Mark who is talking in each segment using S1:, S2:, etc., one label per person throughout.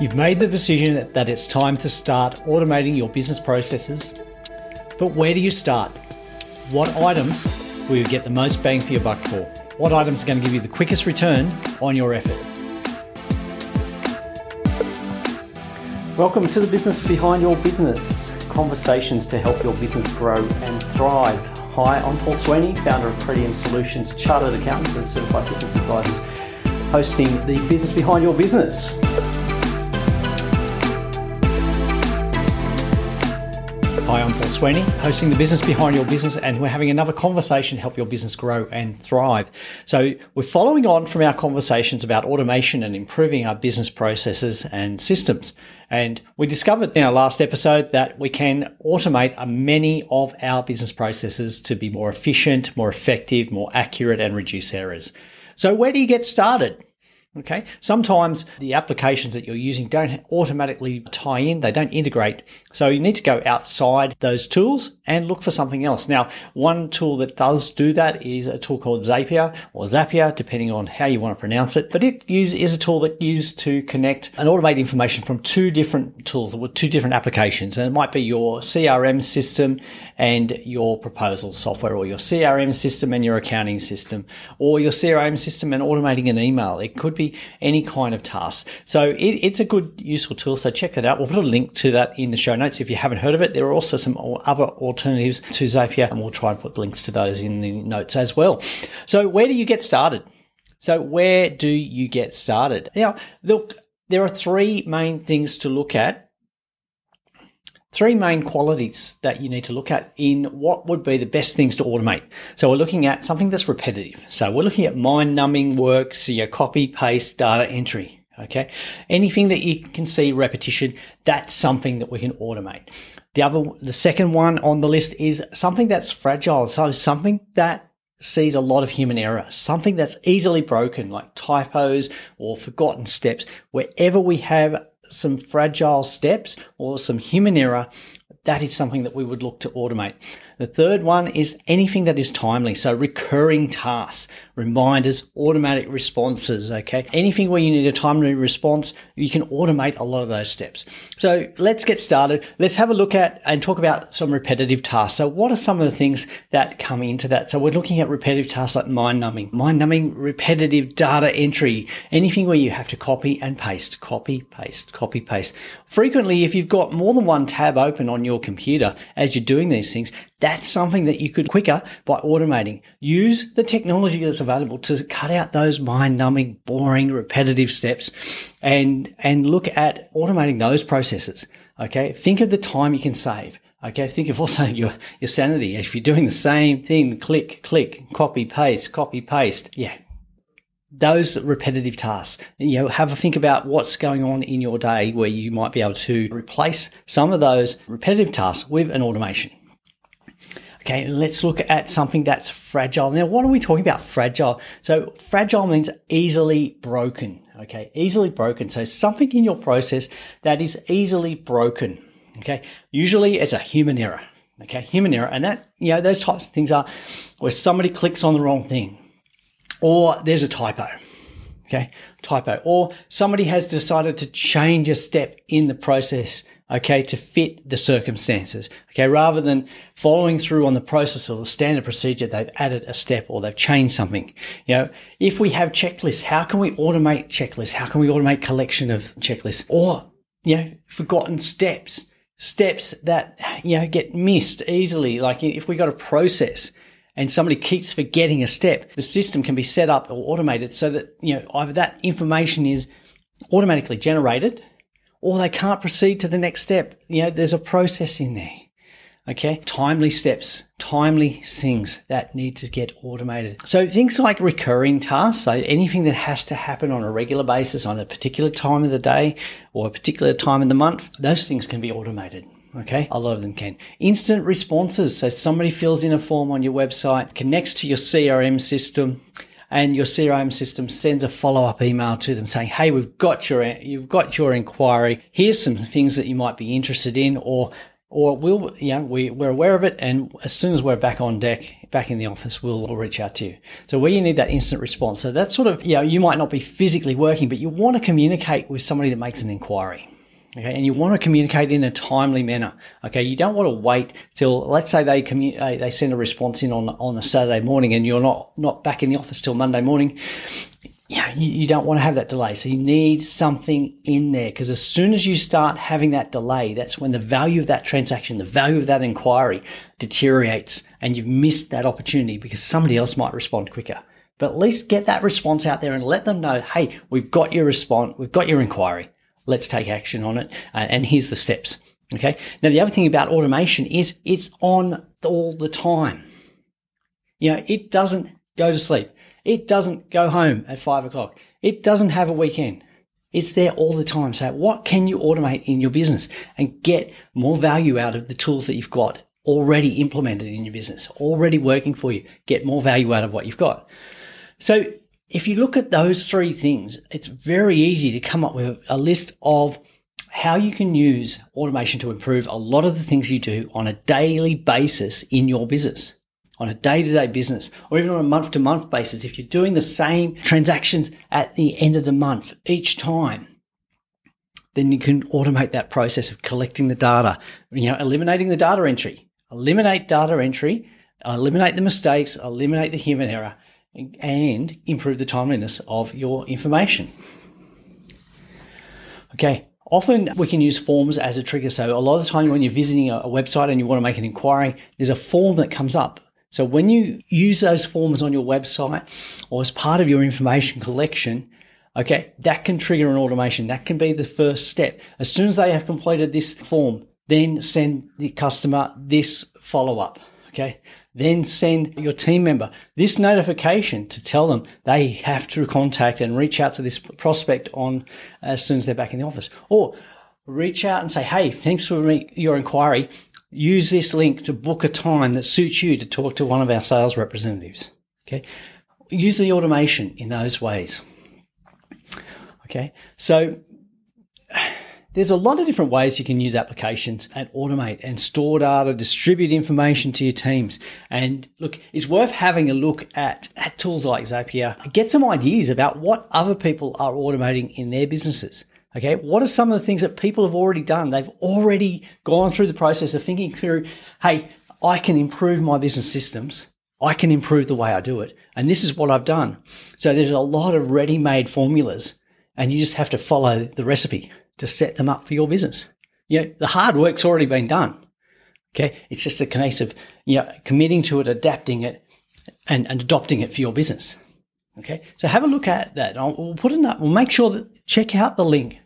S1: You've made the decision that it's time to start automating your business processes. But where do you start? What items will you get the most bang for your buck for? What items are going to give you the quickest return on your effort? Welcome to the business behind your business conversations to help your business grow and thrive. Hi, I'm Paul Sweeney, founder of Pretium Solutions, chartered accountants and certified business advisors, hosting the business behind your business. Hi, I'm Paul Sweeney, hosting the business behind your business, and we're having another conversation to help your business grow and thrive. So, we're following on from our conversations about automation and improving our business processes and systems. And we discovered in our last episode that we can automate many of our business processes to be more efficient, more effective, more accurate, and reduce errors. So, where do you get started? Okay. Sometimes the applications that you're using don't automatically tie in, they don't integrate. So you need to go outside those tools and look for something else. Now, one tool that does do that is a tool called Zapier or Zapier, depending on how you want to pronounce it. But it is a tool that used to connect and automate information from two different tools or two different applications. And it might be your CRM system and your proposal software or your CRM system and your accounting system or your CRM system and automating an email. It could be any kind of task. So it, it's a good, useful tool. So check that out. We'll put a link to that in the show notes if you haven't heard of it. There are also some other alternatives to Zapier, and we'll try and put links to those in the notes as well. So where do you get started? So where do you get started? Now, look, there are three main things to look at three main qualities that you need to look at in what would be the best things to automate. So we're looking at something that's repetitive. So we're looking at mind numbing work, so your copy, paste, data entry. Okay. Anything that you can see repetition, that's something that we can automate. The other, the second one on the list is something that's fragile. So something that sees a lot of human error, something that's easily broken, like typos or forgotten steps. Wherever we have some fragile steps or some human error, that is something that we would look to automate. The third one is anything that is timely. So recurring tasks, reminders, automatic responses. Okay. Anything where you need a timely response, you can automate a lot of those steps. So let's get started. Let's have a look at and talk about some repetitive tasks. So what are some of the things that come into that? So we're looking at repetitive tasks like mind numbing, mind numbing, repetitive data entry, anything where you have to copy and paste, copy, paste, copy, paste. Frequently, if you've got more than one tab open on your computer as you're doing these things, that's something that you could quicker by automating. Use the technology that's available to cut out those mind numbing, boring, repetitive steps and, and look at automating those processes. Okay. Think of the time you can save. Okay. Think of also your, your sanity. If you're doing the same thing, click, click, copy, paste, copy, paste. Yeah. Those repetitive tasks, you know, have a think about what's going on in your day where you might be able to replace some of those repetitive tasks with an automation. Okay, let's look at something that's fragile. Now, what are we talking about? Fragile. So, fragile means easily broken. Okay, easily broken. So, something in your process that is easily broken. Okay, usually it's a human error. Okay, human error. And that, you know, those types of things are where somebody clicks on the wrong thing or there's a typo. Okay, typo. Or somebody has decided to change a step in the process okay, to fit the circumstances. Okay, rather than following through on the process or the standard procedure, they've added a step or they've changed something. You know, if we have checklists, how can we automate checklists? How can we automate collection of checklists? Or, you know, forgotten steps, steps that, you know, get missed easily. Like if we got a process, and somebody keeps forgetting a step, the system can be set up or automated so that, you know, either that information is automatically generated or they can't proceed to the next step. You know, there's a process in there. Okay. Timely steps, timely things that need to get automated. So things like recurring tasks, so anything that has to happen on a regular basis on a particular time of the day or a particular time in the month, those things can be automated. Okay. A lot of them can. Instant responses. So somebody fills in a form on your website, connects to your CRM system and your CRM system sends a follow up email to them saying, Hey, we've got your, you've got your inquiry. Here's some things that you might be interested in or, or we'll, know, we, we're aware of it. And as soon as we're back on deck, back in the office, we'll, we'll reach out to you. So where you need that instant response. So that's sort of, you know, you might not be physically working, but you want to communicate with somebody that makes an inquiry. Okay, and you want to communicate in a timely manner. Okay, you don't want to wait till let's say they commu- they send a response in on on a Saturday morning, and you're not not back in the office till Monday morning yeah, you, you, don't want to have that delay. So you need something in there because as soon as you start having that delay, that's when the value of that transaction, the value of that inquiry deteriorates and you've missed that opportunity because somebody else might respond quicker. But at least get that response out there and let them know, hey, we've got your response, we've got your inquiry. Let's take action on it. Uh, and here's the steps. Okay. Now, the other thing about automation is it's on all the time. You know, it doesn't go to sleep. It doesn't go home at five o'clock. It doesn't have a weekend. It's there all the time. So what can you automate in your business and get more value out of the tools that you've got already implemented in your business, already working for you? Get more value out of what you've got. So if you look at those three things, it's very easy to come up with a list of how you can use automation to improve a lot of the things you do on a daily basis in your business on a day to day business or even on a month to month basis, if you're doing the same transactions at the end of the month each time, then you can automate that process of collecting the data, you know, eliminating the data entry, eliminate data entry, eliminate the mistakes, eliminate the human error, and improve the timeliness of your information. Okay, Often we can use forms as a trigger. So a lot of the time when you're visiting a website and you want to make an inquiry, there's a form that comes up so when you use those forms on your website or as part of your information collection, okay, that can trigger an automation. That can be the first step. As soon as they have completed this form, then send the customer this follow up. Okay. Then send your team member this notification to tell them they have to contact and reach out to this prospect on as soon as they're back in the office or reach out and say, Hey, thanks for your inquiry use this link to book a time that suits you to talk to one of our sales representatives. Okay. Use the automation in those ways. Okay. So there's a lot of different ways you can use applications and automate and store data, distribute information to your teams. And look, it's worth having a look at, at tools like Zapier. Get some ideas about what other people are automating in their businesses. Okay. What are some of the things that people have already done? They've already gone through the process of thinking through, hey, I can improve my business systems. I can improve the way I do it. And this is what I've done. So there's a lot of ready made formulas and you just have to follow the recipe to set them up for your business. You know, the hard work's already been done. Okay. It's just a case of, you know, committing to it, adapting it and, and adopting it for your business. Okay. So have a look at that. I'll, we'll put it up. We'll make sure that check out the link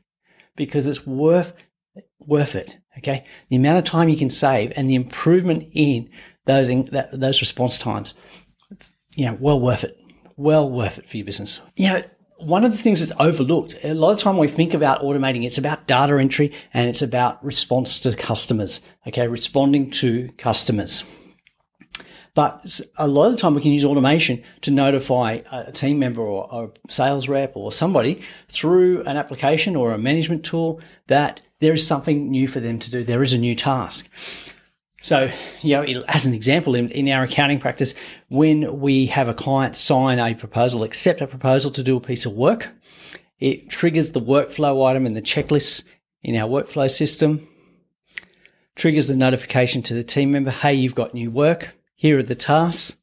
S1: because it's worth worth it. Okay, the amount of time you can save and the improvement in those in, that, those response times, you know, well worth it. Well worth it for your business. You know, one of the things that's overlooked a lot of time we think about automating it's about data entry and it's about response to customers okay responding to customers but a lot of the time we can use automation to notify a team member or, a sales rep or somebody through an application or a management tool that there is something new for them to do. There is a new task. So, you know, as an example, in, in, our accounting practice, when we have a client sign a proposal, accept a proposal to do a piece of work, it triggers the workflow item in the checklist in our workflow system, triggers the notification to the team member, hey, you've got new work. Here are the tasks.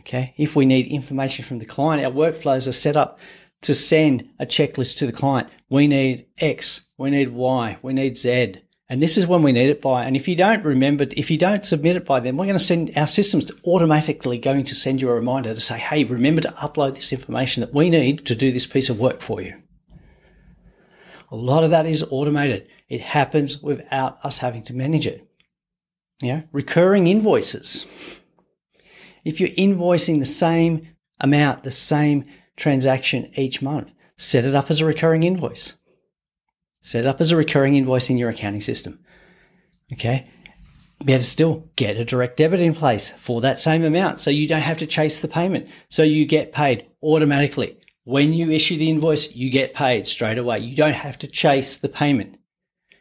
S1: Okay. If we need information from the client, our workflows are set up to send a checklist to the client. We need X, we need Y, we need Z. And this is when we need it by. And if you don't remember, if you don't submit it by then, we're going to send our systems automatically going to send you a reminder to say, hey, remember to upload this information that we need to do this piece of work for you. A lot of that is automated. It happens without us having to manage it. Yeah, recurring invoices. If you're invoicing the same amount, the same transaction each month, set it up as a recurring invoice. Set it up as a recurring invoice in your accounting system. Okay. Better still, get a direct debit in place for that same amount so you don't have to chase the payment. So you get paid automatically. When you issue the invoice, you get paid straight away. You don't have to chase the payment.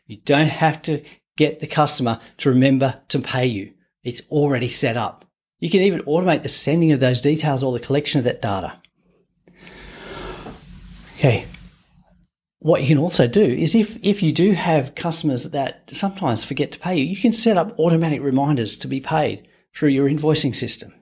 S1: You don't have to get the customer to remember to pay you. It's already set up. You can even automate the sending of those details or the collection of that data. Okay. What you can also do is if, if you do have customers that sometimes forget to pay you, you can set up automatic reminders to be paid through your invoicing system.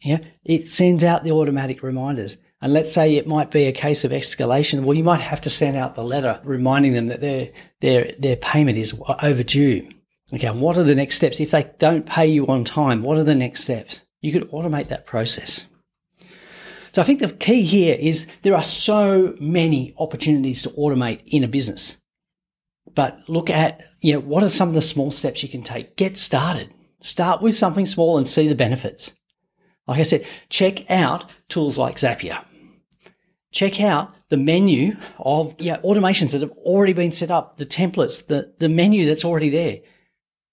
S1: Yeah, it sends out the automatic reminders. And let's say it might be a case of escalation. Well, you might have to send out the letter reminding them that their their their payment is overdue. Okay, what are the next steps? If they don't pay you on time, what are the next steps? You could automate that process. So I think the key here is there are so many opportunities to automate in a business. But look at, you know, what are some of the small steps you can take? Get started. Start with something small and see the benefits. Like I said, check out tools like Zapier. Check out the menu of yeah, automations that have already been set up, the templates, the, the menu that's already there.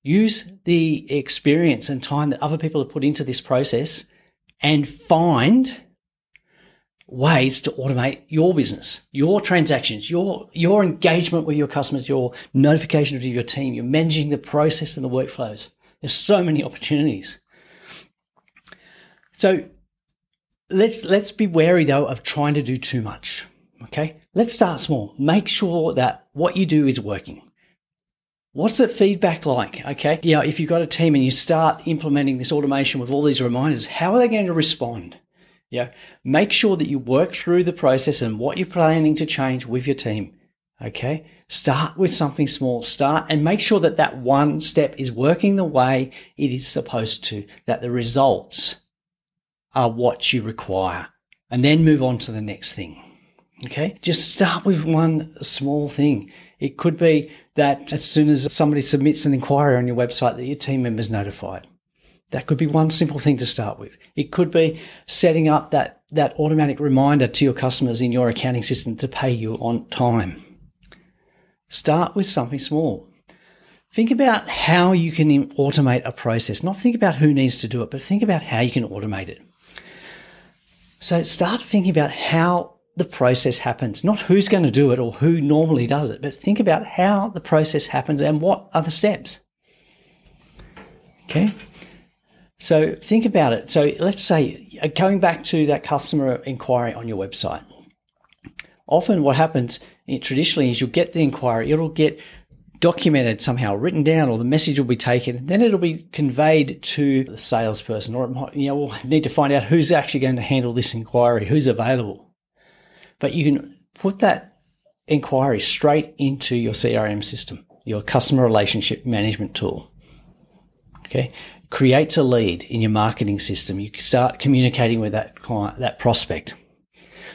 S1: Use the experience and time that other people have put into this process and find ways to automate your business, your transactions, your, your engagement with your customers, your notifications of your team, you're managing the process and the workflows. There's so many opportunities. So let's let's be wary though of trying to do too much. Okay? Let's start small. Make sure that what you do is working. What's the feedback like? Okay. You know, if you've got a team and you start implementing this automation with all these reminders, how are they going to respond? Yeah. Make sure that you work through the process and what you're planning to change with your team. Okay. Start with something small. Start and make sure that that one step is working the way it is supposed to, that the results are what you require and then move on to the next thing. Okay. Just start with one small thing. It could be that as soon as somebody submits an inquiry on your website that your team members notified. That could be one simple thing to start with. It could be setting up that, that automatic reminder to your customers in your accounting system to pay you on time. Start with something small. Think about how you can automate a process. Not think about who needs to do it, but think about how you can automate it. So start thinking about how the process happens, not who's going to do it or who normally does it, but think about how the process happens and what are the steps. Okay. So think about it. So let's say uh, going back to that customer inquiry on your website. Often what happens eh, traditionally is you'll get the inquiry, it'll get documented somehow, written down, or the message will be taken. Then it'll be conveyed to the salesperson, or might, you know, we'll need to find out who's actually going to handle this inquiry, who's available. But you can put that inquiry straight into your CRM system, your customer relationship management tool. Okay. Creates a lead in your marketing system. You start communicating with that client, that prospect.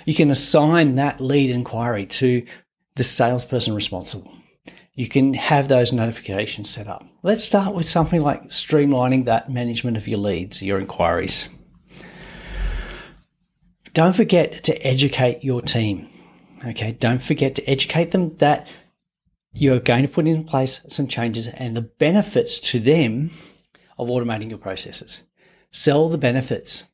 S1: You can assign that lead inquiry to the salesperson responsible you can have those notifications set up. Let's start with something like streamlining that management of your leads, your inquiries. Don't forget to educate your team. Okay, don't forget to educate them that you're going to put in place some changes and the benefits to them of automating your processes. Sell the benefits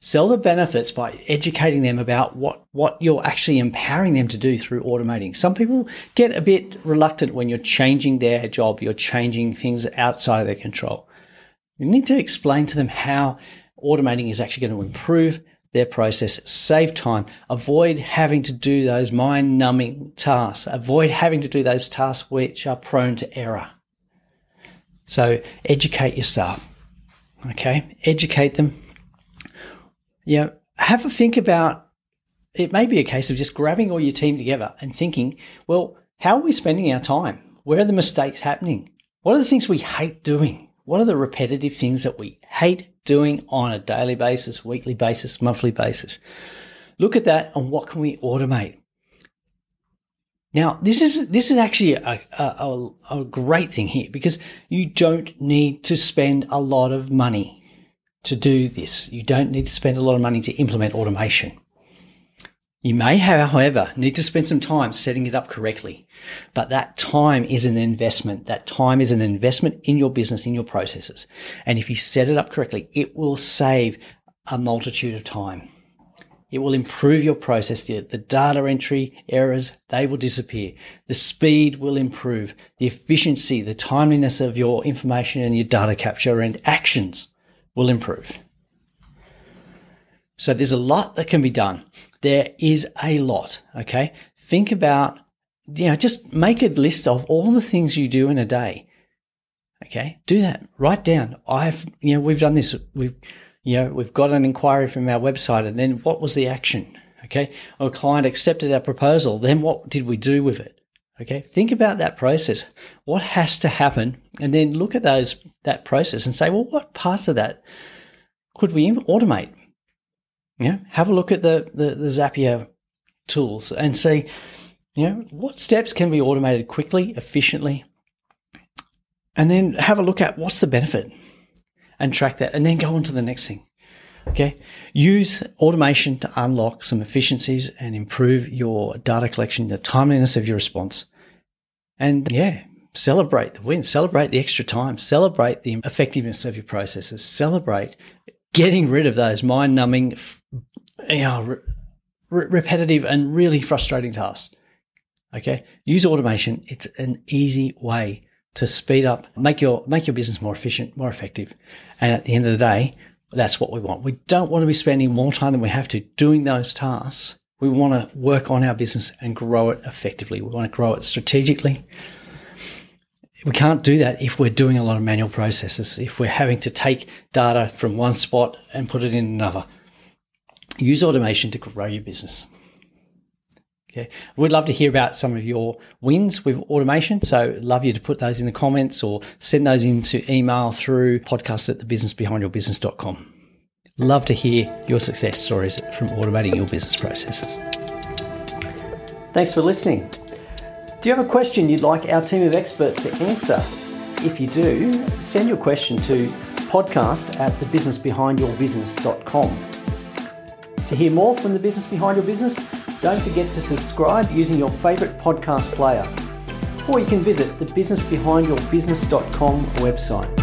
S1: sell the benefits by educating them about what, what you're actually empowering them to do through automating. Some people get a bit reluctant when you're changing their job, you're changing things outside of their control. You need to explain to them how automating is actually going to improve their process, save time, avoid having to do those mind numbing tasks, avoid having to do those tasks which are prone to error. So educate your staff. Okay. Educate them you know, have a think about it may be a case of just grabbing all your team together and thinking, well, how are we spending our time? Where are the mistakes happening? What are the things we hate doing? What are the repetitive things that we hate doing on a daily basis, weekly basis, monthly basis? Look at that and what can we automate? Now, this is this is actually a, a, a, great thing here because you don't need to spend a lot of money to do this. You don't need to spend a lot of money to implement automation. You may, however, need to spend some time setting it up correctly, but that time is an investment. That time is an investment in your business, in your processes. And if you set it up correctly, it will save a multitude of time. It will improve your process. The, the data entry errors, they will disappear. The speed will improve. The efficiency, the timeliness of your information and your data capture and actions will improve. So there's a lot that can be done. There is a lot. Okay. Think about, you know, just make a list of all the things you do in a day. Okay. Do that. Write down. I've, you know, we've done this. We've, you know, we've got an inquiry from our website and then what was the action? Okay. Our client accepted our proposal. Then what did we do with it? Okay. Think about that process. What has to happen? And then look at those, that process and say, well, what parts of that could we automate? Yeah, have a look at the, the, the Zapier tools and see, you know, what steps can be automated quickly, efficiently, and then have a look at what's the benefit and track that and then go on to the next thing. Okay. Use automation to unlock some efficiencies and improve your data collection, the timeliness of your response. And yeah, celebrate the win, celebrate the extra time, celebrate the effectiveness of your processes, celebrate getting rid of those mind numbing, you know, re- repetitive and really frustrating tasks. Okay. Use automation. It's an easy way to speed up, make your, make your business more efficient, more effective. And at the end of the day, that's what we want. We don't want to be spending more time than we have to doing those tasks. We want to work on our business and grow it effectively. We want to grow it strategically we can't do that if we're doing a lot of manual processes, if we're having to take data from one spot and put it in another. Use automation to grow your business. We'd love to hear about some of your wins with automation. So love you to put those in the comments or send those into email through podcast at thebusinessbehindyourbusiness.com. Love to hear your success stories from automating your business processes. Thanks for listening. Do you have a question you'd like our team of experts to answer? If you do, send your question to podcast at thebusinessbehindyourbusiness.com. To hear more from the business behind your business, don't forget to subscribe using your favourite podcast player. Or you can visit the businessbehindyourbusiness.com website.